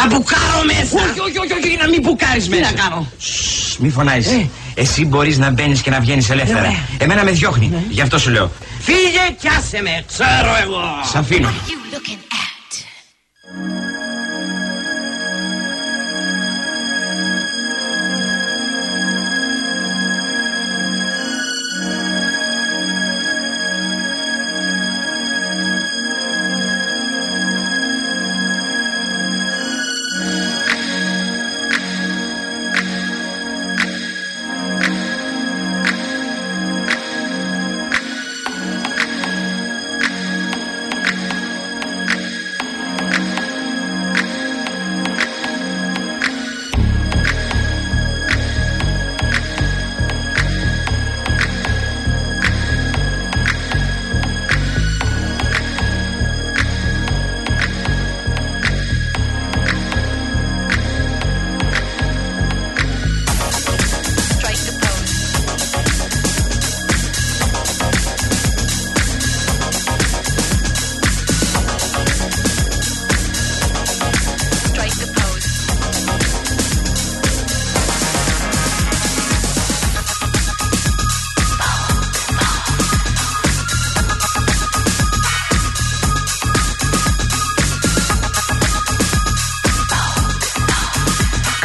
Θα μπουκάρω μέσα. Όχι, όχι, όχι, όχι, να μην μπουκάρεις μέσα. Τι να κάνω; Σσ, μη φωνάζεις. Ε. Εσύ μπορείς να μπαίνεις και να βγαίνεις ελεύθερα. Ναι. Εμένα με διώχνει. Γι' αυτό σου λέω. Φύγε κι άσε με. Ξέρω εγώ. Σ' αφήνω.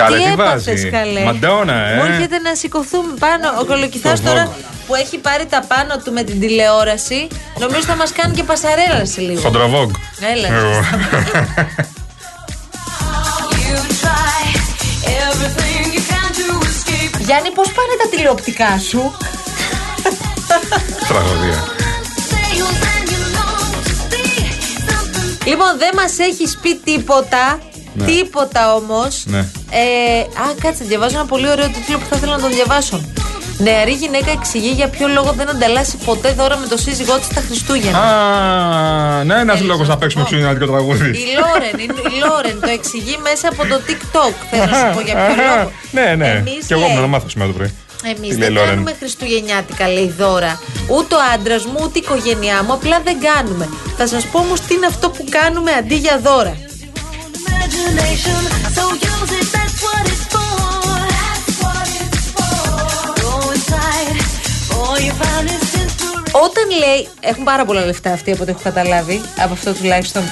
Καλέ, Τι τι έπαθες βάζει; καλέ. Μαντόνα, ε. Μου έρχεται να σηκωθούμε πάνω. Ο κολοκυθάς Το τώρα Vogue. που έχει πάρει τα πάνω του με την τηλεόραση, νομίζω θα μας κάνει και πασαρέλα σε λίγο. Χοντροβόγκ. Έλα. Εγώ. Γιάννη, πώς πάνε τα τηλεοπτικά σου; Τραγωδία. Λοιπόν, δεν μας έχει πει τίποτα. Ναι. Τίποτα όμως. Ναι. Ε, α, κάτσε, διαβάζω ένα πολύ ωραίο τίτλο που θα ήθελα να τον διαβάσω. Νεαρή γυναίκα εξηγεί για ποιο λόγο δεν ανταλλάσσει ποτέ δώρα με το σύζυγό της στα Χριστούγεννα. Α, ναι, ένας Θέλεις λόγος να να σου παίξουμε πω. ξενιάτικο τραγούδι. Η Λόρεν, η η Λόρεν το εξηγεί μέσα από το TikTok. Θέλω να σου πω για ποιο λόγο. Ναι, ναι. Εμείς, Και εγώ λέει, μου να μάθω σήμερα το πρωί. Εμείς Τι λέει δεν η Λόρεν; κάνουμε Χριστουγεννιάτικα, λέει δώρα. Ούτε ο άντρας μου, ούτε η οικογένειά μου. Απλά δεν κάνουμε. Θα σας πω όμως τι είναι αυτό που κάνουμε αντί για δώρα. Όταν λέει. Έχουν πάρα πολλά λεφτά αυτοί από ό,τι έχω καταλάβει. Από αυτό τουλάχιστον.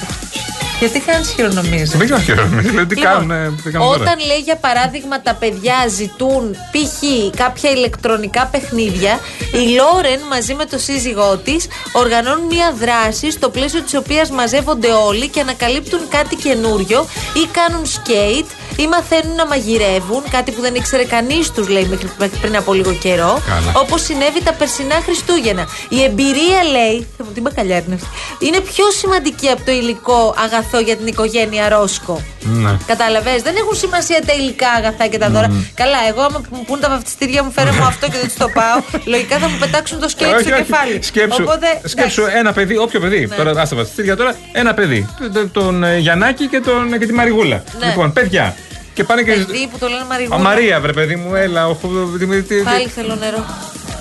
Γιατί κάνεις χειρονομίες Δεν ξέρω χαίρομαι. Δηλαδή τι Λοιπόν, κάνουν. Τι κάνουν τώρα. όταν λέει για παράδειγμα τα παιδιά ζητούν π.χ. κάποια ηλεκτρονικά παιχνίδια, η Λόρεν μαζί με το σύζυγό της οργανώνουν μια δράση στο πλαίσιο της οποίας μαζεύονται όλοι και ανακαλύπτουν κάτι καινούριο ή κάνουν σκέιτ ή μαθαίνουν να μαγειρεύουν, κάτι που δεν ήξερε κανείς τους λέει μέχρι, μέχρι πριν από λίγο καιρό. Καλά. Όπως συνέβη τα περσινά Χριστούγεννα. Η εμπειρία λέει. Θεέ μου, Τι μπακαλιάρη είναι αυτή. Είναι πιο σημαντική από το υλικό αγαθό για την οικογένεια Ρόσκο. Ναι. Κατάλαβες, δεν έχουν σημασία τα υλικά αγαθά και τα δώρα. Καλά, εγώ άμα μου πούν τα βαφτιστήρια μου, φέρε μου αυτό και δεν τους το πάω. Λογικά θα μου πετάξουν το σκέιτ Όχι, στο όχι. κεφάλι. Σκέψου, Οπότε, σκέψου εντάξει. ένα παιδί, όποιο παιδί. Ναι. Τώρα, άστα βασιστήρια τώρα, ένα παιδί. Τον- Τον ε, Γιαννάκη και, τον, και τη Μαριγούλα. Ναι. Λοιπόν, παιδιά. Και πάνε και. Παιδί που το λένε Μαριγούλα. Α, Μαρία, βρε παιδί μου, έλα. ο- τι- τι- τι- Πάλι θέλω νερό.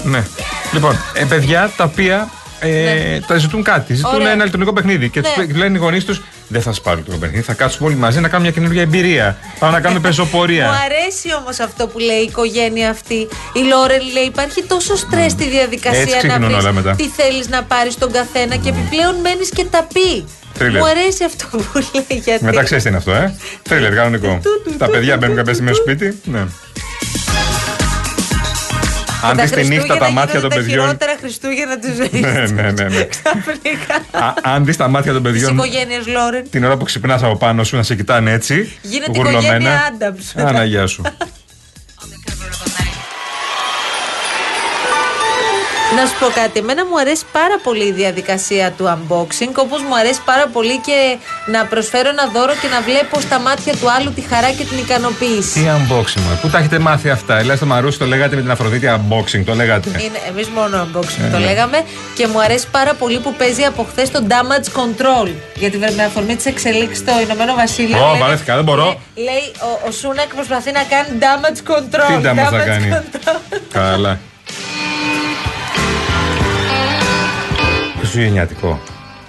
Ναι. Λοιπόν, ε, παιδιά τα οποία ε, τα ζητούν κάτι. Ζητούν Ωραία. ένα ηλεκτρονικό παιχνίδι. Και Ναι. τους λένε οι γονείς τους, δεν θα σα πάρω ηλεκτρονικό παιχνίδι. Θα κάτσουμε όλοι μαζί να κάνουμε μια καινούργια εμπειρία. Πάμε να κάνουμε Μου πεζοπορία. αρέσει όμως αυτό που λέει η οικογένεια αυτή. Η Λόρεν λέει: Υπάρχει τόσο στρες στη Έτσι διαδικασία να ξεκινούν όλα μετά. βρει τι θέλεις να πάρεις τον καθένα και επιπλέον μένεις και τα πεις. Θρίλερ. Μου αρέσει αυτό που λέει γιατί. Μετά ξέρεις τι είναι αυτό, ε; Τρίλερ, κανονικό. Τα παιδιά μπαίνουν κάποια στιγμή στο σπίτι. Ναι. Αν Τα δει τη νύχτα τα Χριστούγεννα μάτια γίνονται των Τα παιδιών. χειρότερα Χριστούγεννα της ζωής. Ναι, ναι, ναι. ναι. Ξαφνικά. Α, Αν δεις τα μάτια των Της παιδιών οικογένειας Λόρεν. την ώρα που ξυπνάς από πάνω σου να σε κοιτάνε έτσι. Γίνεται γουρλωμένα. οικογένεια Άνταμς. Αναγιά σου. Να σου πω κάτι. Εμένα μου αρέσει πάρα πολύ η διαδικασία του unboxing. Όπως μου αρέσει πάρα πολύ και να προσφέρω ένα δώρο και να βλέπω στα μάτια του άλλου τη χαρά και την ικανοποίηση. Τι unboxing, μα. Πού τα έχετε μάθει αυτά; Ελλάδα στο Μαρούσι το λέγατε με την Αφροδίτη unboxing, το λέγατε. Είναι, εμείς μόνο unboxing Ε, το ναι. λέγαμε και μου αρέσει πάρα πολύ που παίζει από χθες το damage control. Γιατί με αφορμή της εξελίξης στο Ηνωμένο Βασίλειο. Ω, λένε- βαρέθηκα, δεν μπορώ. Λέει, λέει, ο, ο Σούνακ προσπαθεί να κάνει damage control. Τι damage να κάνει; control. Καλά. Χριστουγεννιάτικο.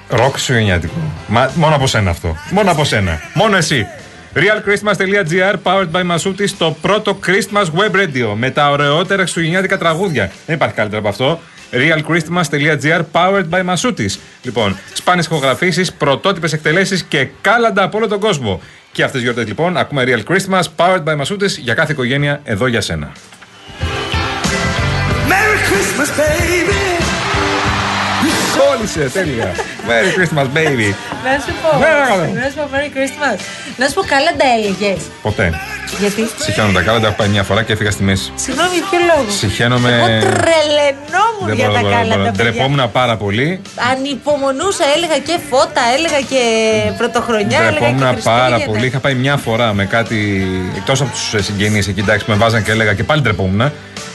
Ροκ Χριστουγεννιάτικο. Μα, μόνο από σένα αυτό. Μόνο από σένα. Μόνο εσύ. Realchristmas.gr powered by Masuti στο πρώτο Christmas web radio με τα ωραιότερα χριστουγεννιάτικα τραγούδια. Δεν υπάρχει καλύτερο από αυτό. Realchristmas.gr powered by Masutis. Λοιπόν, σπάνιες ηχογραφήσεις, πρωτότυπες εκτελέσεις και κάλαντα από όλο τον κόσμο. Και αυτές τις γιορτές λοιπόν ακούμε Real Christmas powered by Masutis για κάθε οικογένεια εδώ για σένα. Merry Christmas, baby. Κόλλησε, τέλεια. Merry Christmas, baby. Να σου πω. Ναι, ναι, ναι. Να σου πω Merry Christmas. Να σου πω κάλαντα έλεγες. Ποτέ. Γιατί; Συχαίνω τα κάλαντα, έχω πάει μια φορά και έφυγα στη μέση. Συγγνώμη, για ποιο λόγο; Συχαίνομαι. Εγώ τρελαινόμουν Δεν για μπορώ, τα μπορώ, μπορώ. κάλαντα. παιδιά. Ντρεπόμουν πάρα πολύ. Ανυπομονούσα, έλεγα και φώτα, έλεγα και πρωτοχρονιά, έλεγα και Ντρεπόμουν πάρα Χριστούγεννα. πολύ. Είχα πάει μια φορά με κάτι. Εκτός από τους συγγενείς εκεί, εντάξει, που με βάζαν και έλεγα και πάλι ντρεπόμουν.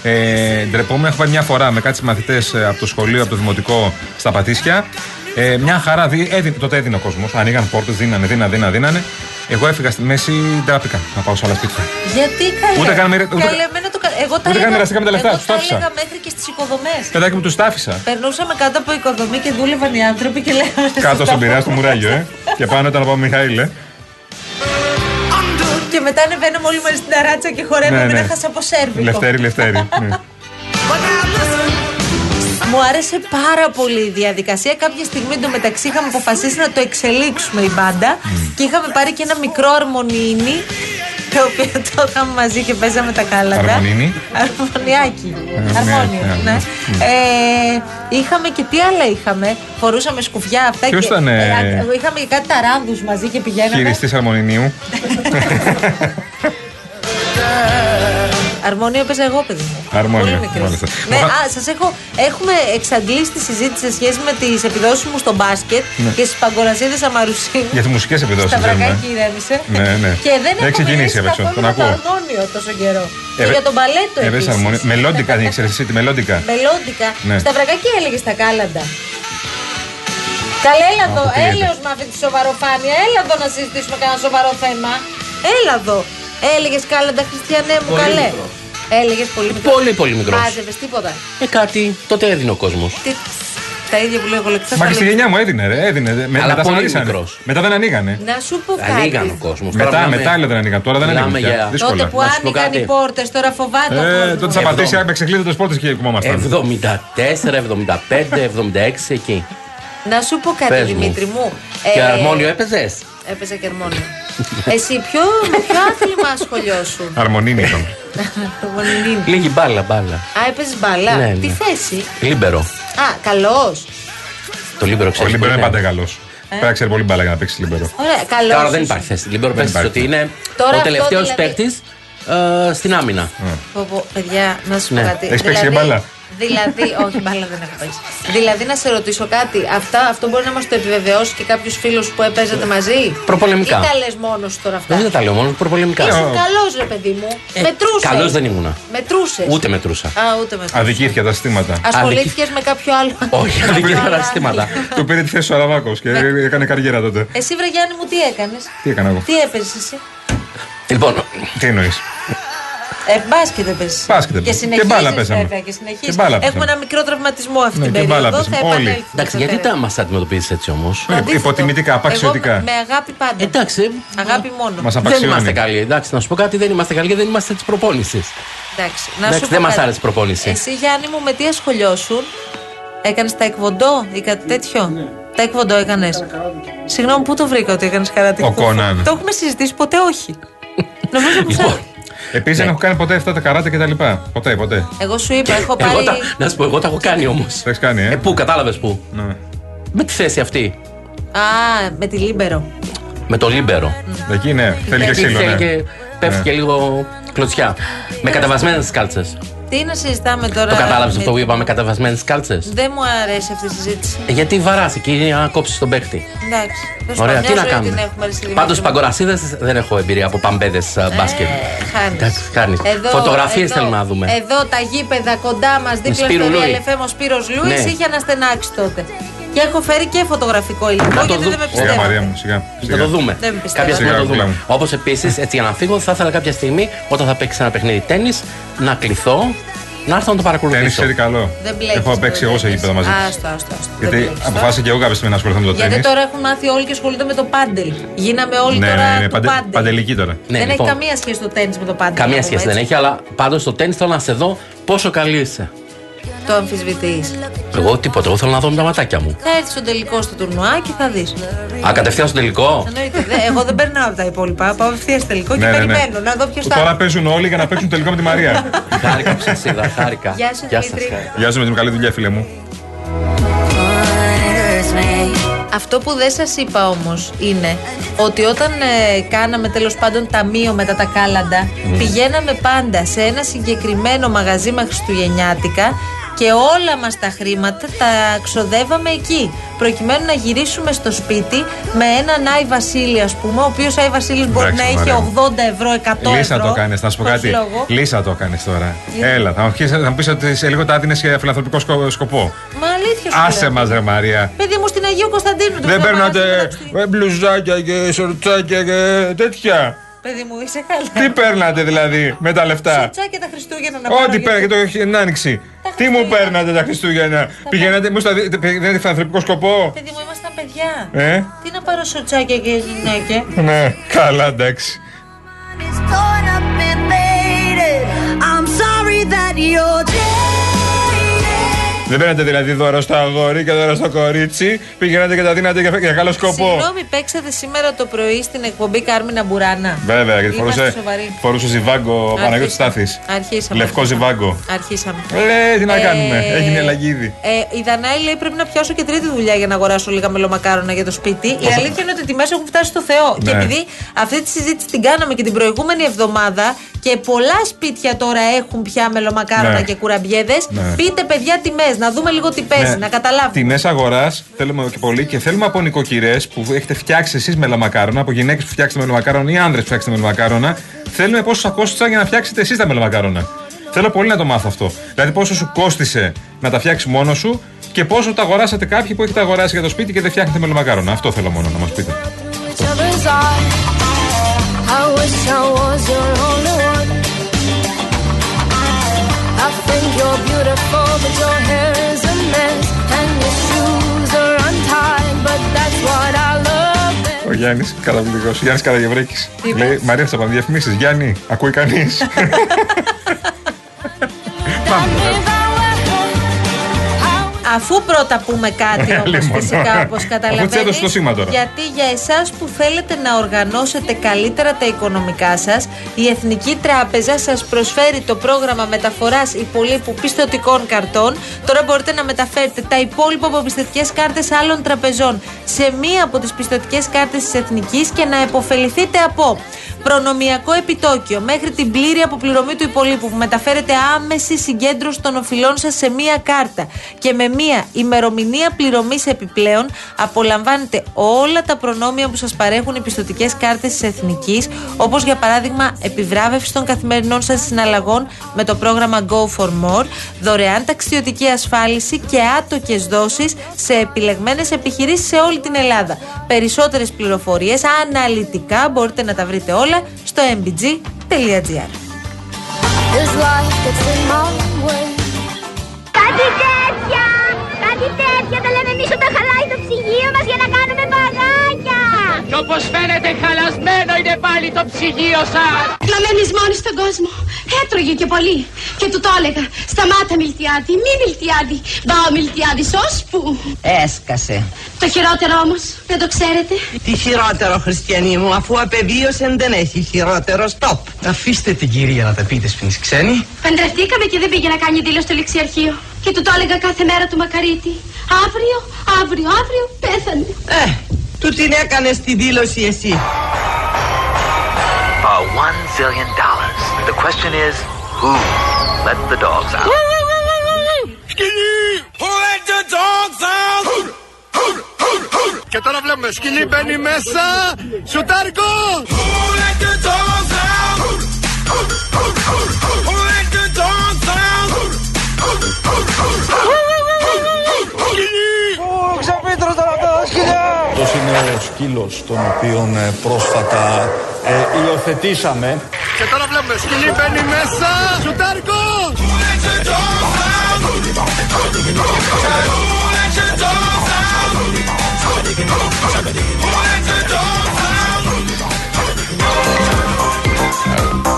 Ε, ντρεπόμουν, έχω πάει μια φορά με κάτι μαθητέ από το σχολείο, από το δημοτικό στα Πατήσια. Ε, μια χαρά, δι, έδινε, τότε έδινε ο κόσμος. Ανοίγαν πόρτες, δίνανε, δίνανε, δίνανε, δίνανε. Εγώ έφυγα στη μέση, ντράπηκα να πάω σε άλλα σπίτια. Γιατί καλέ. Ούτε καν μοιρα- ούτε- Καλέ, εμένα το κα- Εγώ τα ούτε καν έλεγα, μοιραστήκαμε τα λεφτά, εγώ τους τα τα άφησα. έλεγα μέχρι και στις οικοδομές. Παιδάκι μου τους τα άφησα. Περνούσαμε κάτω από οικοδομή και δούλευαν οι άνθρωποι και λέγανε. Κάτω στον πειρά του Μουράγιο, ε. και πάνω ήταν από Μιχαήλ, ε. Και μετά ανεβαίναμε όλοι μαζί στην ταράτσα και χορεύαμε Ναι, ναι. να χάσα από σέρβικο. Λευτέρη, Λευτέρη. ναι. Μου άρεσε πάρα πολύ η διαδικασία. Κάποια στιγμή εντωμεταξύ είχαμε αποφασίσει να το εξελίξουμε η μπάντα και είχαμε πάρει και ένα μικρό αρμονίνι το οποίο το είχαμε μαζί και παίζαμε τα κάλαντα. Αρμονίνι; Αρμονιάκι. ναι, Αρμόνιο, ναι, ναι. Ε, είχαμε και τι άλλα είχαμε. Φορούσαμε σκουφιά αυτά Ποιος και. ήταν, ε, α, είχαμε και κάτι ταράνδους μαζί και πηγαίναμε. Χειριστής Αρμονινίου. Αρμόνιο έπαιζα εγώ, παιδί μου. Αρμόνιο, Πολύ μικρή. μάλιστα. Ναι, Μα- α, σας έχω, έχουμε εξαντλήσει τη συζήτηση σε σχέση με τις επιδόσεις μου στο μπάσκετ και στις παγκορασίδες αμαρουσίου. Για τις μουσικές επιδόσεις Στα βρακάκι θέλουμε. ηρέμησε. Ναι, ναι. Και δεν Έχει έχω ξεκινήσει μιλήσει απ' έξω, καθόλου τον για το ακούω. αρμόνιο τόσο καιρό. Και Έβε- για τον παλέτο Έβες επίσης. αρμονία. Μελόντικα δεν ήξερες εσύ τη μελόντικα. Μελόντικα. Ναι. Στα βρακάκι έλεγες τα κάλαντα. Καλέ, έλα εδώ. Αποκλείεται. Έλεος με αυτή τη σοβαροφάνεια. Έλα εδώ να συζητήσουμε κανένα σοβαρό θέμα. Έλα εδώ. Έλεγες κάλαντα, Χριστιανέ μου, Πολύ καλέ. Μικρός. Έλεγες πολύ μικρός. Πολύ, πολύ μικρός. Μάζευες τίποτα. Ε, κάτι τότε έδινε ο κόσμος. Τι, τα ίδια που λέω εγώ λεξά. Μα και στη γενιά μου έδινε, ρε, έδινε. Με, Αλλά μετά πολύ σταματήσανε. μικρός. Μετά δεν ανοίγανε. Να σου πω κάτι. Ανοίγαν ο κόσμος. Μετά, μετά έλεγε δεν ανοίγαν. Τώρα δεν ανοίγουν Μιλάμε πια. για- Τότε Δύσκολα. που Να σου πω άνοιγαν κάτι. οι πόρτες, τώρα φοβάται ο Ε, κόσμος. τότε θα Εβδο- πατήσει με ξεκλείδωτες πόρτες και κουμόμασταν. 74, 75, 76 εκεί. Να σου πω κάτι, Πες μου. Δημήτρη μου. Και Ε, αρμόνιο έπαιζες; Έπαιζε και αρμόνιο. Εσύ ποιο, με ποιο άθλημα ασχολιώσουν; Αρμονίνη ήταν. Μονινίνη. Λίγη μπάλα, μπάλα. Α, έπαιζε μπάλα. Ναι, Τι ναι. θέση; Λίμπερο. Α, καλός. Το λίμπερο Ο ξέρει. Λίμπερο είναι πάντα καλός. Πρέπει να ξέρει πολύ μπάλα για να παίξει Λίμπερο. Ωραία, καλός. Τώρα δεν υπάρχει θέση. Λίμπερο Δεν παίζει υπάρχει. ότι είναι Τώρα ο αυτό τελευταίος δηλαδή- παίκτης στην άμυνα. παιδιά, να σου πω Ναι. κάτι. Έχεις παίξει και μπάλα; Δηλαδή, όχι, μπάλα δεν έχω παίξει. δηλαδή, να σε ρωτήσω κάτι. Αυτά, αυτό μπορεί να μας το επιβεβαιώσει και κάποιου φίλου που έπαιζατε μαζί; Προπολεμικά. Ή τα λες μόνος σου τώρα αυτά; Δεν τα λέω μόνος προπολεμικά. Ήσουν Ε, καλός, ρε παιδί μου. Ε, Μετρούσες. καλός δεν ήμουνα. Μετρούσες. Ούτε μετρούσα. Α, ούτε μετρούσες. Αδικήθηκε τα συστήματα. Ασχολήθηκες με κάποιο άλλο. Όχι, με κάποιο αδικήθηκα άλλο τα συστήματα. άθλημα. Του πήρε τη θέση ο Αραβάκο και έκανε καριέρα τότε. Εσύ, βρε Γιάννη μου, τι έκανες; Τι έκανα εγώ; Τι έπαιζες εσύ; Λοιπόν, Τι εννοείς; Ε, μπάσκετ έπαιζε. Μπάσκετ Και έπαιζα. συνεχίζεις, Και μπάλα παίζαμε. βέβαια. Και συνεχίζεις. Και μπάλα Έχουμε παίζαμε. ένα μικρό τραυματισμό αυτή Ναι, την και μπάλα περίοδο. Θα παίζαμε. Όλοι. επανέλθουμε εντάξει, στο γιατί τέρμα. τα μας αντιμετωπίζεις έτσι όμως; Το αντίθετο. υποτιμητικά, απαξιωτικά. Εγώ με, με αγάπη πάντα. Εντάξει, Αγάπη μόνο. Μας δεν απαξιώνει. είμαστε καλοί. Εντάξει, να σου πω κάτι, δεν είμαστε καλοί γιατί δεν είμαστε της προπόνησης. Εντάξει, να Εντάξει, σου πω δεν μας κάτι. άρεσε η προπόνηση. Εσύ, Γιάννη μου, με τι ασχολιώσουν; Έκανες τα εκβοντό ή κάτι τέτοιο; Τα εκβοντό έκανες. Συγγνώμη, πού το βρήκα ότι έκανες καράτη. Ο Κόναν. Το έχουμε συζητήσει ποτέ, όχι. Νομίζω που Λοιπόν, θα- Επίσης δεν έχω κάνει ποτέ αυτά τα καράτε και τα λοιπά. Ποτέ, ποτέ. Εγώ σου είπα, έχω εγώ πάρει. τα, να σου πω, εγώ τα έχω κάνει όμως. Το έχεις κάνει, ε; Ε, πού, κατάλαβες πού; Ναι. Με τη θέση αυτή. Α, με τη Λίμπερο. Με το λίμπερο. Εκεί ναι, θέλει και Εκεί ξύλο. θέλει ναι. και πέφτει Ναι. και λίγο κλωτσιά. Με κατεβασμένες κάλτσες. Τι να συζητάμε τώρα. Το κατάλαβες με- αυτό που είπαμε, κατεβασμένες κάλτσες; Δεν μου αρέσει αυτή η συζήτηση. Γιατί βαράς εκεί να κόψεις τον παίχτη. Εντάξει. δεν σου Ωραία, πω, τι μια να ζωή κάνουμε. την έχουμε, ρε, στη Πάντως Δημήτρη μου. παγκορασίδες δεν έχω εμπειρία από παμπέδες μπάσκετ. Ε, χάνεις. Εντάξει, χάνεις. Εδώ- Φωτογραφίες εδώ- θέλουμε να δούμε. Εδώ τα γήπεδα κοντά μας, δίπλα στο Σπύρου Λούι. Real FM ο Σπύρος Λούις Ναι. είχε αναστενάξει τότε. Και έχω φέρει και φωτογραφικό υλικό Να το γιατί δω- δεν με Σιγά, πιστεύω. Μαρία μου, σιγά. Θα σιγά. το δούμε. Δεν πιστεύω. Κάποια στιγμή θα το Σιγά, δούμε. κουλά μου. Όπως επίσης, έτσι για να φύγω, θα ήθελα κάποια στιγμή όταν θα παίξει ένα παιχνίδι τέννη να κληθώ Να έρθω να το Τέννη παρακολουθήσω. ξέρει καλό. Δεν μπλέκεις ναι, Έχω παίξει με εγώ σε τέννις. γήπεδο μαζί. της. Άστο, άστο, άστο. Δεν Γιατί μπλέκεις. αποφάσισα και εγώ κάποια στιγμή να ασχοληθώ με το Γιατί τέννη. τώρα έχουν μάθει όλοι και ασχολούνται με το πάντελ. Γίναμε όλοι Ναι, τώρα ναι, ναι, του παντε- πάντελ. παντελική τώρα. Ναι, δεν λοιπόν. έχει καμία σχέση το τέννη με το πάντελ. Καμία να πούμε σχέση δεν έτσι. έχει, αλλά πάντως στο τέννη θέλω να σε δω πόσο καλή είσαι. Το αμφισβητείς. Εγώ τίποτα. Εγώ θέλω να δω με τα ματάκια μου. Θα έρθεις στο τελικό στο τουρνουά και θα δεις. Α, κατευθείαν στο τελικό; Εννοείται. Δε- Εγώ δεν περνάω από τα υπόλοιπα. Πάω ευθεία στο τελικό και Ναι, ναι, ναι. περιμένω να δω ποιος Που θα. Τώρα παίζουν όλοι για να παίξουν τελικό με τη Μαρία. Χάρηκα που σα είδα, χάρηκα. Γεια σου, σας, Δημήτρη. χάρηκα. Γεια σου με την καλή δουλειά, φίλε μου. Αυτό που δεν σας είπα όμως είναι ότι όταν ε, κάναμε τέλος πάντων ταμείο μετά τα κάλαντα πηγαίναμε πάντα σε ένα συγκεκριμένο μαγαζί με Χριστουγεννιάτικα και όλα μας τα χρήματα τα ξοδεύαμε εκεί προκειμένου να γυρίσουμε στο σπίτι με έναν Άι Βασίλη ας πούμε ο οποίος Άι Βασίλης μπορεί Εντάξει, να είχε Μαρία. 80 ευρώ, 100 Λύσα ευρώ το κάνεις, να σου πω Χωρίς κάτι. λόγο. Λύσα το κάνεις τώρα. Γιατί; Έλα, θα μου αρχίσεις- θα μου πεις ότι σε λίγο τα έδινε για φιλανθρωπικό σκο- σκοπό. Μα αλήθεια σου Άσε λέω. μας, ρε Μαρία. Παιδί μου στην Αγίου Κωνσταντίνου το Δεν είχα παίρνατε μάθει, εντάξει. ε, μπλουζάκια και σορτσάκια και τέτοια. Παιδί μου είσαι καλά Τι παίρνατε δηλαδή με τα λεφτά; Σορτσάκια τα Χριστούγεννα να πάρω Ό,τι γιατί- παίρνετε το την άνοιξη. Τα Τι μου Χριστούγεννα. παίρνατε τα Χριστούγεννα; Πηγαίνατε μου στα δι- πηγαίνατε φιλανθρωπικό σκοπό; Παιδί μου ήμασταν παιδιά Ε, Τι να πάρω σοτσάκια και γυναίκε. ναι, καλά εντάξει. I'm sorry that you're Δεν παίρνατε δηλαδή δώρο στο αγόρι και δώρο στο κορίτσι. Πηγαίνατε και τα δίνατε για, για καλό σκοπό. Συγγνώμη, παίξατε σήμερα το πρωί στην εκπομπή Κάρμινα Μπουράνα. Βέβαια, γιατί Είμαστε φορούσε, σοβαροί. φορούσε ζιβάγκο ο Παναγιώτης Αρχίσαμε. Στάθης. Αρχίσαμε. Λευκό αρχίσαμε. ζιβάγκο. Αρχίσαμε. Ε, τι να Ε, κάνουμε, έγινε λαγίδι. Ε, η Δανάη λέει πρέπει να πιάσω και τρίτη δουλειά για να αγοράσω λίγα μελομακάρονα για το σπίτι. Η αλήθεια είναι ότι οι τιμές έχουν φτάσει στο Θεό. Και Ναι. επειδή αυτή τη συζήτηση την κάναμε και την προηγούμενη εβδομάδα και πολλά σπίτια τώρα έχουν πια μελομακάρονα Ναι. και κουραμπιέδες, Ναι. πείτε παιδιά τιμές, να δούμε λίγο τι παίζει, να καταλάβουμε. Τιμές αγοράς θέλουμε και πολύ και θέλουμε από νοικοκυρές που έχετε φτιάξει εσείς μελομακάρονα, από γυναίκες που φτιάξετε μελομακάρονα ή άνδρες που φτιάξετε μελομακάρονα. Θέλουμε πόσο σα κόστησαν για να φτιάξετε εσείς τα μελομακάρονα. Θέλω πολύ να το μάθω αυτό. Δηλαδή, πόσο σου κόστησε να τα φτιάξεις μόνος σου και πόσο τα αγοράσατε κάποιοι που έχετε αγοράσει για το σπίτι και δεν φτιάχνετε μελομακάρονα. Αυτό θέλω μόνο να μας πείτε. I wish I was your only one. I think you're beautiful, but your hair is a mess, and your shoes are untied. But that's what I love. best. Ο Γιάννης, καταπληκτικό. Γιάννης Καραγευρέκης. Τι Λέει είπες; Μαρία Τσαπαν, διαφημίσει. Γιάννη, ακούει κανείς. Πάμε. Αφού πρώτα πούμε κάτι όμω, Λοιπόν, φυσικά ωραία. όπως Αφού καταλαβαίνεις της έδωσε το σήμα τώρα. Γιατί για εσάς που θέλετε να οργανώσετε καλύτερα τα οικονομικά σας, η Εθνική Τράπεζα σας προσφέρει το πρόγραμμα μεταφοράς υπολείπου πιστοτικών καρτών. Τώρα μπορείτε να μεταφέρετε τα υπόλοιπα από πιστοτικές κάρτες άλλων τραπεζών σε μία από τις πιστοτικές κάρτες της Εθνικής και να επωφεληθείτε από προνομιακό επιτόκιο μέχρι την πλήρη αποπληρωμή του υπολείπου που μεταφέρετε άμεση συγκέντρωση των οφειλών σας σε μία κάρτα και με μία ημερομηνία πληρωμής επιπλέον απολαμβάνετε όλα τα προνόμια που σας παρέχουν οι πιστοτικές κάρτες της Εθνικής όπως για παράδειγμα επιβράβευση των καθημερινών σας συναλλαγών με το πρόγραμμα Go for More, δωρεάν ταξιδιωτική ασφάλιση και άτοκες δόσεις σε επιλεγμένες επιχειρήσεις σε όλη την Ελλάδα. Περισσότερες πληροφορίες αναλυτικά μπορείτε να τα βρείτε όλα στο mbg.gr. όπως φαίνεται χαλασμένο είναι πάλι το ψυγείο σας. Να μένεις μόνη στον κόσμο. Έτρωγε και πολύ. Και του το έλεγα. Σταμάτα Μιλτιάδη, μη Μιλτιάδη. Μπα ο Μιλτιάδης ώσπου. Έσκασε. Το χειρότερο όμως, δεν το ξέρετε. Τι χειρότερο, Χριστιανή μου, αφού απεβίωσεν δεν έχει χειρότερο στόπ. Αφήστε την κυρία να τα πείτε στην ξένη. Παντρευτήκαμε και δεν πήγε να κάνει δήλωση στο ληξιαρχείο. Και του το έλεγα κάθε μέρα του Μακαρίτη. Αύριο, αύριο, αύριο, πέθανε. Ε, του την έκανες τη δήλωση εσύ. Uh, one zillion dollars. The question is, who let the dogs out? Και τώρα βλέπουμε σκυλί μπαίνει μέσα. Σουτάρικο! Αυτός είναι ο σκύλος τον οποίον ε, πρόσφατα ε, υιοθετήσαμε. Και τώρα βλέπουμε σκυλί μπαίνει μέσα. Σουτάρικο! Words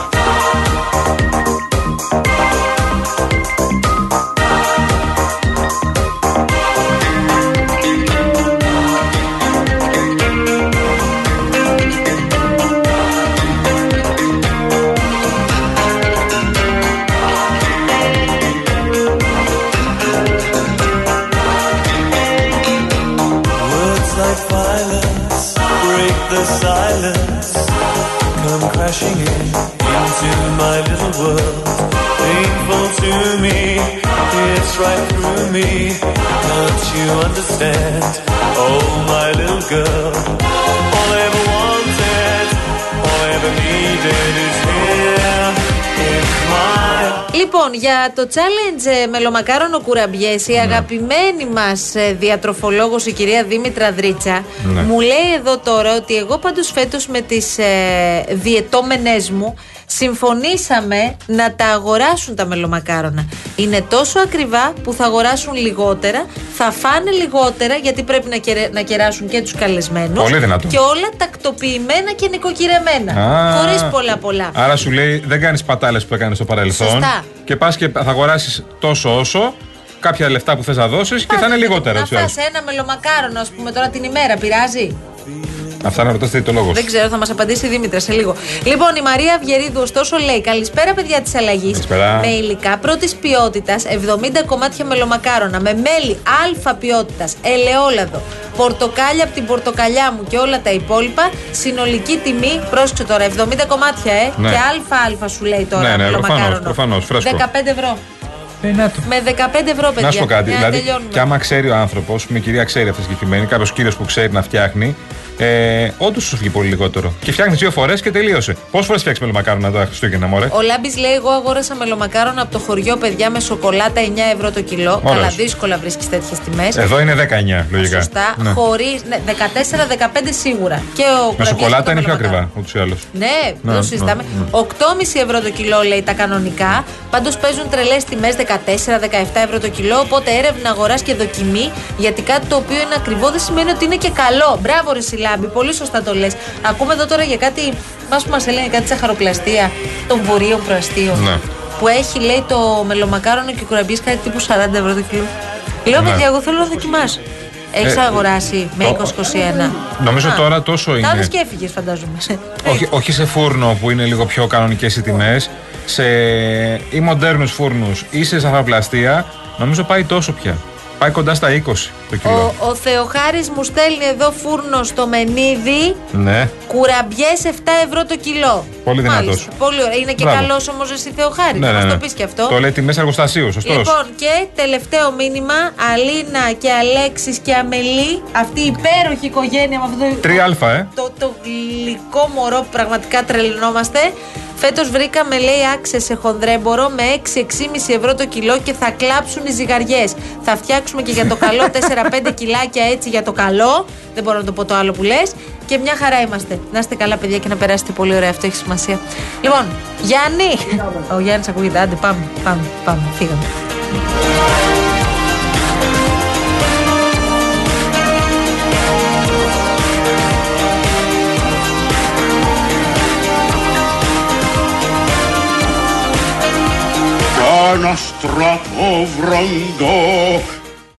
me. Can't you understand? Oh, my little girl. All I ever wanted, all I ever needed is Λοιπόν, για το challenge ε, μελομακάρονο κουραμπιές, η αγαπημένη μας ε, διατροφολόγος, η κυρία Δήμητρα Δρίτσα, Ναι. μου λέει εδώ τώρα ότι εγώ πάντως φέτος με τις ε, διαιτώμενές μου συμφωνήσαμε να τα αγοράσουν τα μελομακάρονα. Είναι τόσο ακριβά που θα αγοράσουν λιγότερα, θα φάνε λιγότερα γιατί πρέπει να, κερε- να κεράσουν και τους καλεσμένους Πολύ δυνατό. και όλα τακτοποιημένα και νοικοκυρεμένα. Α. Χωρίς πολλά πολλά. Άρα σου λέει δεν κάνεις πατάλες που έκανες στο παρελθόν. Σωστά. Και πας και θα αγοράσεις τόσο όσο, κάποια λεφτά που θες να δώσεις και θα είναι λιγότερα. Να έτσι κι φας ένα μελομακάρονο, ας πούμε, τώρα την ημέρα, πειράζει; Αυτά να ρωτήσετε το λόγο. Δεν ξέρω, θα μας απαντήσει η Δήμητρας σε λίγο. Λοιπόν, η Μαρία Αυγερίδου, ωστόσο, λέει: Καλησπέρα, παιδιά της αλλαγής. Καλησπέρα. Με υλικά πρώτης ποιότητας, 70 κομμάτια μελομακάρονα, με μέλι α ποιότητας, ελαιόλαδο, πορτοκάλια από την πορτοκαλιά μου και όλα τα υπόλοιπα. Συνολική τιμή, πρόσεξε τώρα, 70 κομμάτια, ε, Ναι. και αλφα-αλφα σου λέει τώρα. Ναι, ναι, μελομακάρονο. προφανώς, προφανώς, φρέσκο. 15 ευρώ. Ε, να το. Με 15 ευρώ, παιδιά. Να σου πω κάτι. Για Δηλαδή, τελειώνουμε. και άμα ξέρει ο άνθρωπος, μια κυρία ξέρει αυτή συγκεκριμένη, κάποιος κύριος που ξέρει να φτιάχνει, ε, όντως σου φύγει πολύ λιγότερο. Και φτιάχνεις δύο φορές και τελείωσε. Πόσες φορές φτιάξεις μελομακάρονα τα Χριστούγεννα, μωρέ; Ο Λάμπης λέει: Εγώ αγόρασα μελομακάρονα από το χωριό, παιδιά, με σοκολάτα 9 ευρώ το κιλό. Ωραίος. Καλά, δύσκολα βρίσκεις τέτοιες τιμές. Εδώ είναι 19, λογικά. Σωστά. Ναι. Χωρί. Ναι, 14-15 σίγουρα. Και ο Με κουραβιές σοκολάτα και το είναι πιο μελομακάρονα. ακριβά, ούτως ή άλλως. Ναι, Ναι, δεν το συζητάμε. ναι, 8,5 ευρώ το κιλό λέει τα κανονικά. Πάντως παίζουν τρελές τιμές 14-17 ευρώ το κιλό. Οπότε έρευνα αγοράς και δοκιμή. Γιατί κάτι το οποίο είναι ακριβό δεν σημαίνει ότι είναι και καλό. Μπράβο, Ρε Σιλάμπη, πολύ σωστά το λες. Ακούμε εδώ τώρα για κάτι. Μα που μας έλεγε κάτι σαχαροπλαστεία των βορείων προαστίων. Ναι. Που έχει λέει το μελομακάρονο και κουραμπιέ κάτι τύπου 40 ευρώ το κιλό. Λέω, Ναι. παιδιά, εγώ θέλω να δοκιμάσω. Έχεις Ε, αγοράσει με το- 20-21. Νομίζω Α, τώρα τόσο είναι. Κάδες και έφυγες, φαντάζομαι. όχι, όχι σε φούρνο που είναι λίγο πιο κανονικές οι τιμές. Σε ή μοντέρνους φούρνους ή σε ζαχαροπλαστεία, νομίζω πάει τόσο πια. Πάει κοντά στα 20 το κιλό. Ο, ο Θεοχάρης μου στέλνει εδώ φούρνο στο Μενίδη. Ναι. Κουραμπιές 7 ευρώ το κιλό. Πολύ δυνατός. Μάλιστα, Πολύ ωραία. Είναι και Μπράβο. καλός όμως εσύ Θεοχάρη. Ναι, θα ναι, μας ναι. το πεις και αυτό. Το λέει τιμέ εργοστασίου, σωστός. Λοιπόν, και τελευταίο μήνυμα. Αλίνα και Αλέξης και Αμελή. Αυτή η υπέροχη οικογένεια με αυτό το, 3α, ε. το, το γλυκό μωρό που πραγματικά τρελνόμαστε. Φέτος βρήκαμε, λέει, άξε σε χονδρέμπορο με 6-6,5 ευρώ το κιλό και θα κλάψουν οι ζυγαριές. Θα φτιάξουμε και για το καλό 4-5 κιλάκια έτσι για το καλό. Δεν μπορώ να το πω το άλλο που λες. Και μια χαρά είμαστε. Να είστε καλά, παιδιά, και να περάσετε πολύ ωραία. Αυτό έχει σημασία. Λοιπόν, Γιάννη. Ο Γιάννης ακούγεται. Άντε, πάμε, πάμε, πάμε. Φύγαμε. Κι ένα στρατό βροντό